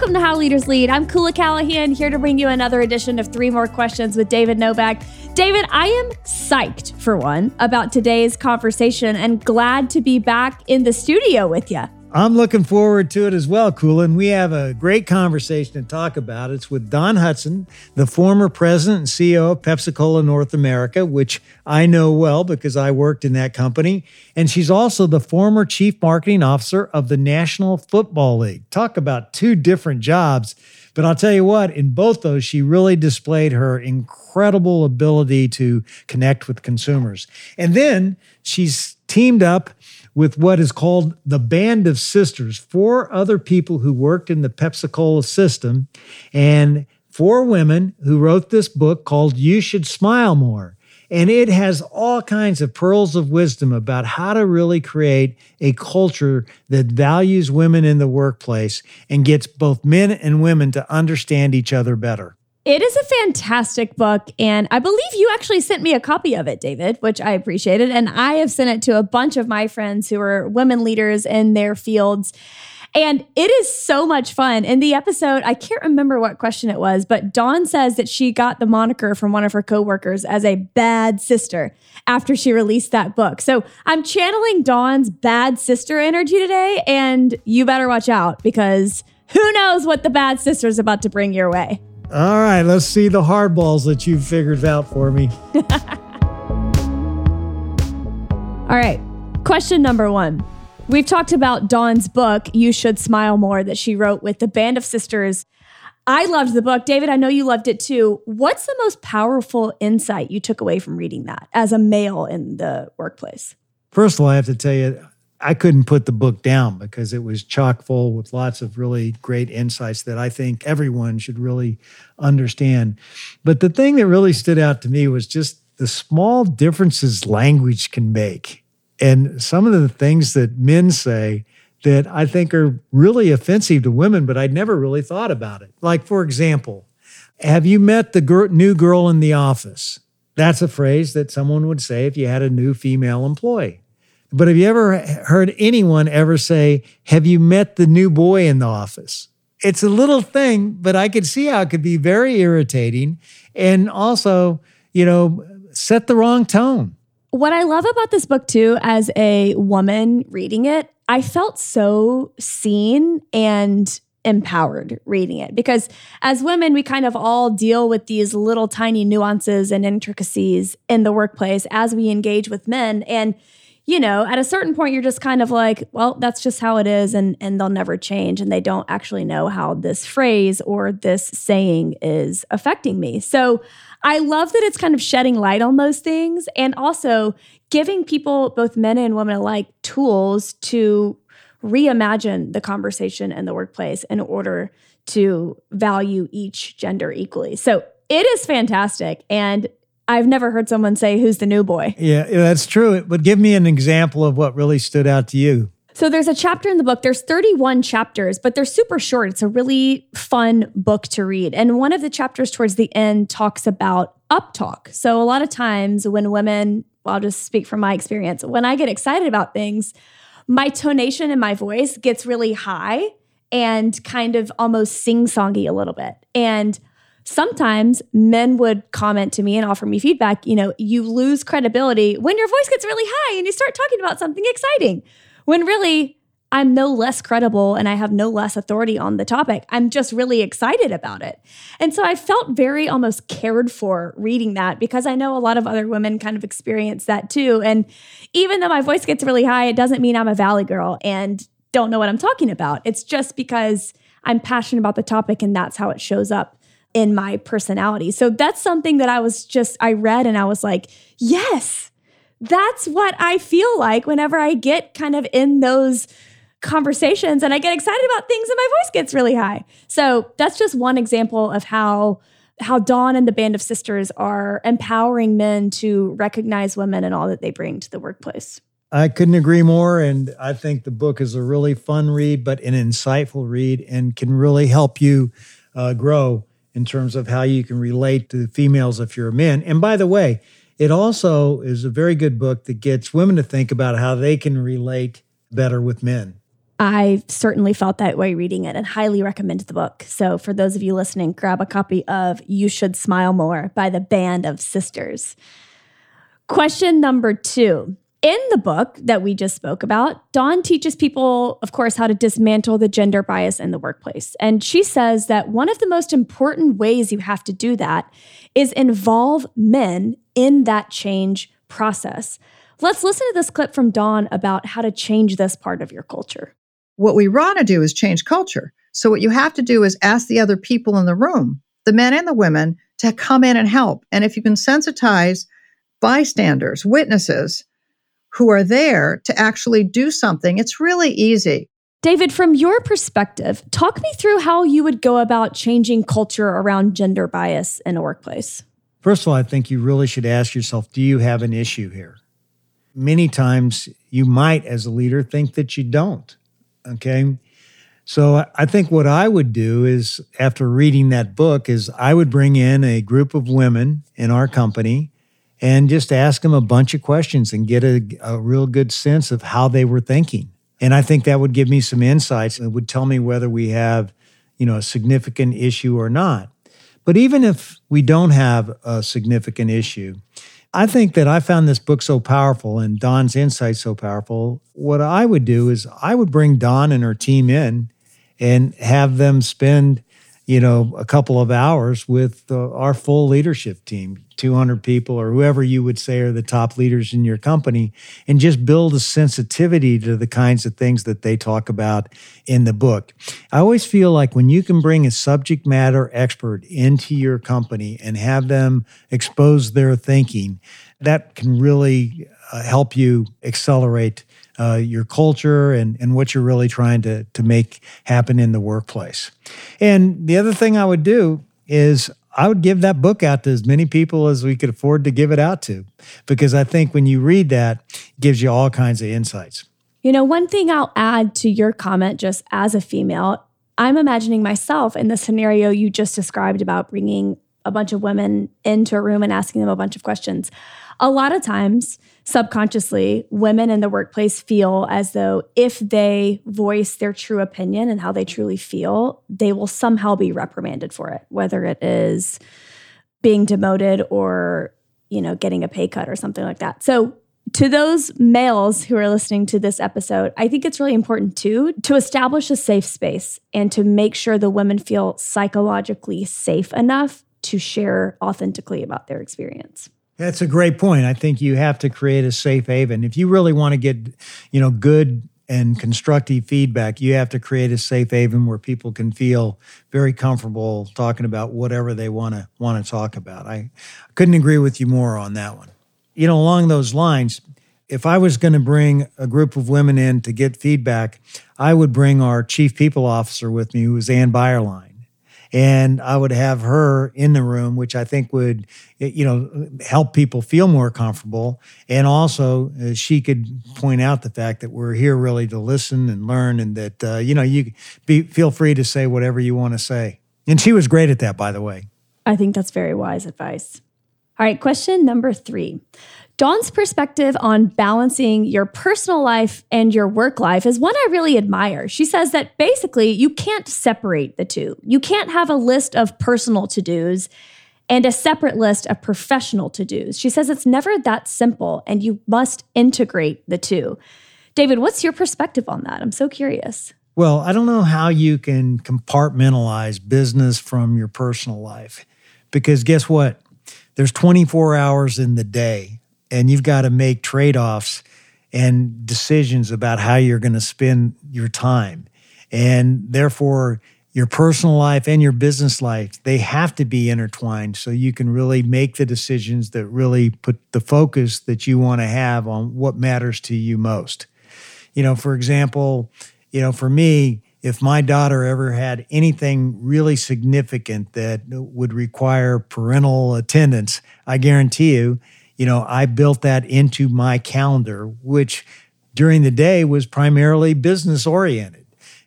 Welcome to How Leaders Lead. I'm Koula Callahan, here to bring you another edition of Three More Questions with David Novak. David, I am psyched, for one, about today's conversation and glad to be back in the studio with you. I'm looking forward to it as well. And we have a great conversation to talk about. It's with Dawn Hudson, the former president and CEO of Pepsi Cola North America, which I know well because I worked in that company. And she's also the former chief marketing officer of the National Football League. Talk about two different jobs. But I'll tell you what, in both those, she really displayed her incredible ability to connect with consumers. And then she's teamed up with what is called the Band of Sisters, four other people who worked in the Pepsi Cola system, and four women who wrote this book called You Should Smile More. And it has all kinds of pearls of wisdom about how to really create a culture that values women in the workplace and gets both men and women to understand each other better. It is a fantastic book. And I believe you actually sent me a copy of it, David, which I appreciated. And I have sent it to a bunch of my friends who are women leaders in their fields. And it is so much fun. In the episode, I can't remember what question it was, but Dawn says that she got the moniker from one of her coworkers as a bad sister after she released that book. So I'm channeling Dawn's bad sister energy today, and you better watch out because who knows what the bad sister is about to bring your way. All right, let's see the hardballs that you've figured out for me. All right, question number one. We've talked about Dawn's book, You Should Smile More, that she wrote with the Band of Sisters. I loved the book. David, I know you loved it too. What's the most powerful insight you took away from reading that as a male in the workplace? First of all, I have to tell you, I couldn't put the book down because it was chock full with lots of really great insights that I think everyone should really understand. But the thing that really stood out to me was just the small differences language can make. And some of the things that men say that I think are really offensive to women, but I'd never really thought about it. Like, for example, have you met the new girl in the office? That's a phrase that someone would say if you had a new female employee. But have you ever heard anyone ever say, Have you met the new boy in the office? It's a little thing, but I could see how it could be very irritating and also, you know, set the wrong tone. What I love about this book, too, as a woman reading it, I felt so seen and empowered reading it because as women we kind of all deal with these little tiny nuances and intricacies in the workplace as we engage with men and you know, at a certain point, you're just kind of like, well, that's just how it is, and and they'll never change, and they don't actually know how this phrase or this saying is affecting me. So I love that it's kind of shedding light on those things, and also giving people, both men and women alike, tools to reimagine the conversation in the workplace in order to value each gender equally. So it is fantastic, and I've never heard someone say, Who's the new boy? Yeah, that's true. But give me an example of what really stood out to you. So there's a chapter in the book. There's 31 chapters, but they're super short. It's a really fun book to read. And one of the chapters towards the end talks about uptalk. So a lot of times when women, well, I'll just speak from my experience, when I get excited about things, my tonation in my voice gets really high and kind of almost sing-songy a little bit. And sometimes men would comment to me and offer me feedback. You know, you lose credibility when your voice gets really high and you start talking about something exciting, when really I'm no less credible and I have no less authority on the topic. I'm just really excited about it. And so I felt very almost cared for reading that because I know a lot of other women kind of experience that too. And even though my voice gets really high, it doesn't mean I'm a valley girl and don't know what I'm talking about. It's just because I'm passionate about the topic and that's how it shows up in my personality. So that's something that I was just, I read and I was like, yes, that's what I feel like whenever I get kind of in those conversations and I get excited about things and my voice gets really high. So that's just one example of how how Dawn and the band of sisters are empowering men to recognize women and all that they bring to the workplace. I couldn't agree more. And I think the book is a really fun read, but an insightful read and can really help you uh, grow in terms of how you can relate to females if you're a man. And by the way, it also is a very good book that gets women to think about how they can relate better with men. I certainly felt that way reading it and highly recommend the book. So, for those of you listening, grab a copy of You Should Smile More by the Band of Sisters. Question number two in the book that we just spoke about, Dawn teaches people, of course, how to dismantle the gender bias in the workplace. And she says that one of the most important ways you have to do that is involve men in that change process. Let's listen to this clip from Dawn about how to change this part of your culture. What we want to do is change culture. So, what you have to do is ask the other people in the room, the men and the women, to come in and help. And if you can sensitize bystanders, witnesses, who are there to actually do something. It's really easy. David, from your perspective, talk me through how you would go about changing culture around gender bias in a workplace. First of all, I think you really should ask yourself do you have an issue here? Many times you might, as a leader, think that you don't. Okay. So I think what I would do is, after reading that book, is I would bring in a group of women in our company and just ask them a bunch of questions and get a, a real good sense of how they were thinking. And I think that would give me some insights. And it would tell me whether we have, you know, a significant issue or not. But even if we don't have a significant issue, I think that I found this book so powerful and Dawn's insight so powerful. What I would do is I would bring Don and her team in and have them spend you know, a couple of hours with uh, our full leadership team, 200 people or whoever you would say are the top leaders in your company, and just build a sensitivity to the kinds of things that they talk about in the book. I always feel like when you can bring a subject matter expert into your company and have them expose their thinking, that can really uh, help you accelerate uh, your culture and, and what you're really trying to, to make happen in the workplace. And the other thing I would do is I would give that book out to as many people as we could afford to give it out to, because I think when you read that, it gives you all kinds of insights. You know, one thing I'll add to your comment, just as a female, I'm imagining myself in the scenario you just described about bringing a bunch of women into a room and asking them a bunch of questions. A lot of times, subconsciously, women in the workplace feel as though if they voice their true opinion and how they truly feel, they will somehow be reprimanded for it, whether it is being demoted or, you know, getting a pay cut or something like that. So, to those males who are listening to this episode, I think it's really important too to establish a safe space and to make sure the women feel psychologically safe enough to share authentically about their experience. That's a great point. I think you have to create a safe haven. If you really want to get, you know, good and constructive feedback, you have to create a safe haven where people can feel very comfortable talking about whatever they want to want to talk about. I couldn't agree with you more on that one. You know, along those lines, if I was going to bring a group of women in to get feedback, I would bring our chief people officer with me, who is Ann Byerlein and I would have her in the room, which I think would, you know, help people feel more comfortable. And also, uh, she could point out the fact that we're here really to listen and learn, and that uh, you know, you be feel free to say whatever you want to say. And she was great at that, by the way. I think that's very wise advice. All right, question number three. Dawn's perspective on balancing your personal life and your work life is one I really admire. She says that basically you can't separate the two. You can't have a list of personal to dos and a separate list of professional to dos. She says it's never that simple and you must integrate the two. David, what's your perspective on that? I'm so curious. Well, I don't know how you can compartmentalize business from your personal life because guess what? There's 24 hours in the day and you've got to make trade offs and decisions about how you're going to spend your time. And therefore, your personal life and your business life, they have to be intertwined so you can really make the decisions that really put the focus that you want to have on what matters to you most. You know, for example, you know, for me, if my daughter ever had anything really significant that would require parental attendance, I guarantee you you know, I built that into my calendar, which during the day was primarily business oriented.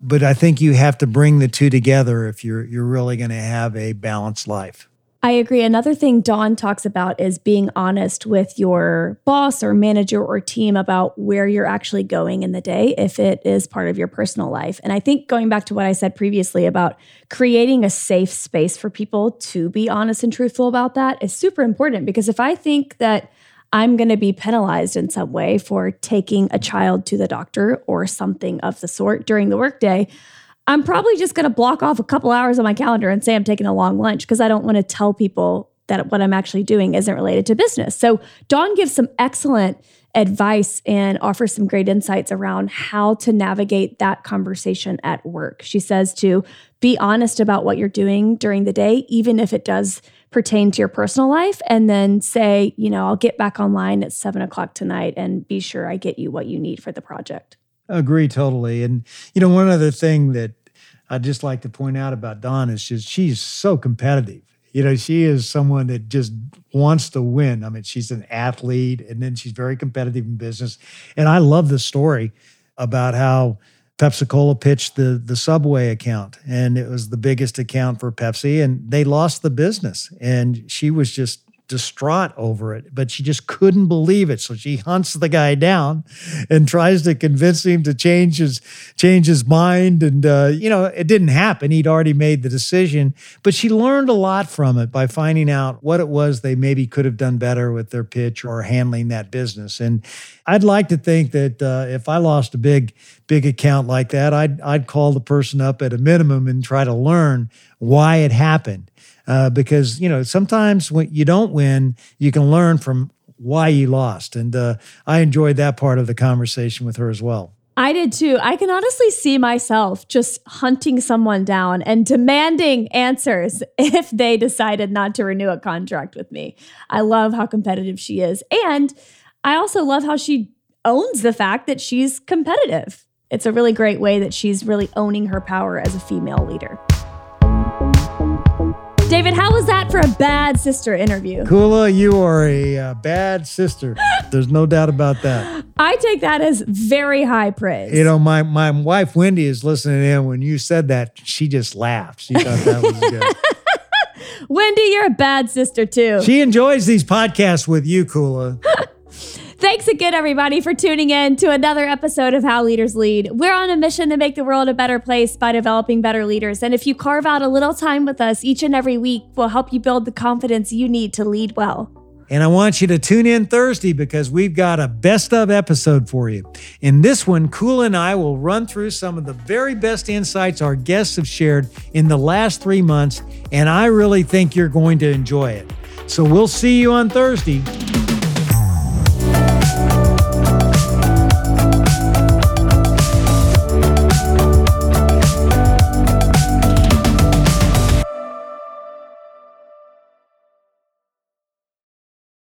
But I think you have to bring the two together if you're you're really going to have a balanced life. I agree. Another thing Dawn talks about is being honest with your boss or manager or team about where you're actually going in the day if it is part of your personal life. And I think going back to what I said previously about creating a safe space for people to be honest and truthful about that is super important because if I think that I'm going to be penalized in some way for taking a child to the doctor or something of the sort during the workday, I'm probably just going to block off a couple hours on my calendar and say I'm taking a long lunch because I don't want to tell people that what I'm actually doing isn't related to business. So, Dawn gives some excellent advice and offers some great insights around how to navigate that conversation at work. She says to be honest about what you're doing during the day, even if it does pertain to your personal life, and then say, you know, I'll get back online at seven o'clock tonight and be sure I get you what you need for the project. Agree totally. And, you know, one other thing that I'd just like to point out about Dawn is just she's so competitive. You know, she is someone that just wants to win. I mean, she's an athlete and then she's very competitive in business. And I love the story about how Pepsi Cola pitched the the Subway account, and it was the biggest account for Pepsi, and they lost the business. And she was just distraught over it, but she just couldn't believe it. So she hunts the guy down and tries to convince him to change his change his mind. And uh, you know, it didn't happen. He'd already made the decision, but she learned a lot from it by finding out what it was they maybe could have done better with their pitch or handling that business. And I'd like to think that uh, if I lost a big big account like that, I'd I'd call the person up at a minimum and try to learn why it happened uh, because you know sometimes when you don't win, you can learn from why you lost, and uh, I enjoyed that part of the conversation with her as well. I did too. I can honestly see myself just hunting someone down and demanding answers if they decided not to renew a contract with me. I love how competitive she is. And I also love how she owns the fact that she's competitive. It's a really great way that she's really owning her power as a female leader. David, how was that for a bad sister interview? Koula, you are a uh, bad sister. There's no doubt about that. I take that as very high praise. You know, my my wife Wendy is listening in. When you said that, she just laughed. She thought that was good. Wendy, you're a bad sister too. She enjoys these podcasts with you, Koula. Thanks again, everybody, for tuning in to another episode of How Leaders Lead. We're on a mission to make the world a better place by developing better leaders. And if you carve out a little time with us each and every week, we'll help you build the confidence you need to lead well. And I want you to tune in Thursday because we've got a best of episode for you. In this one, Koula and I will run through some of the very best insights our guests have shared in the last three months, and I really think you're going to enjoy it. So we'll see you on Thursday.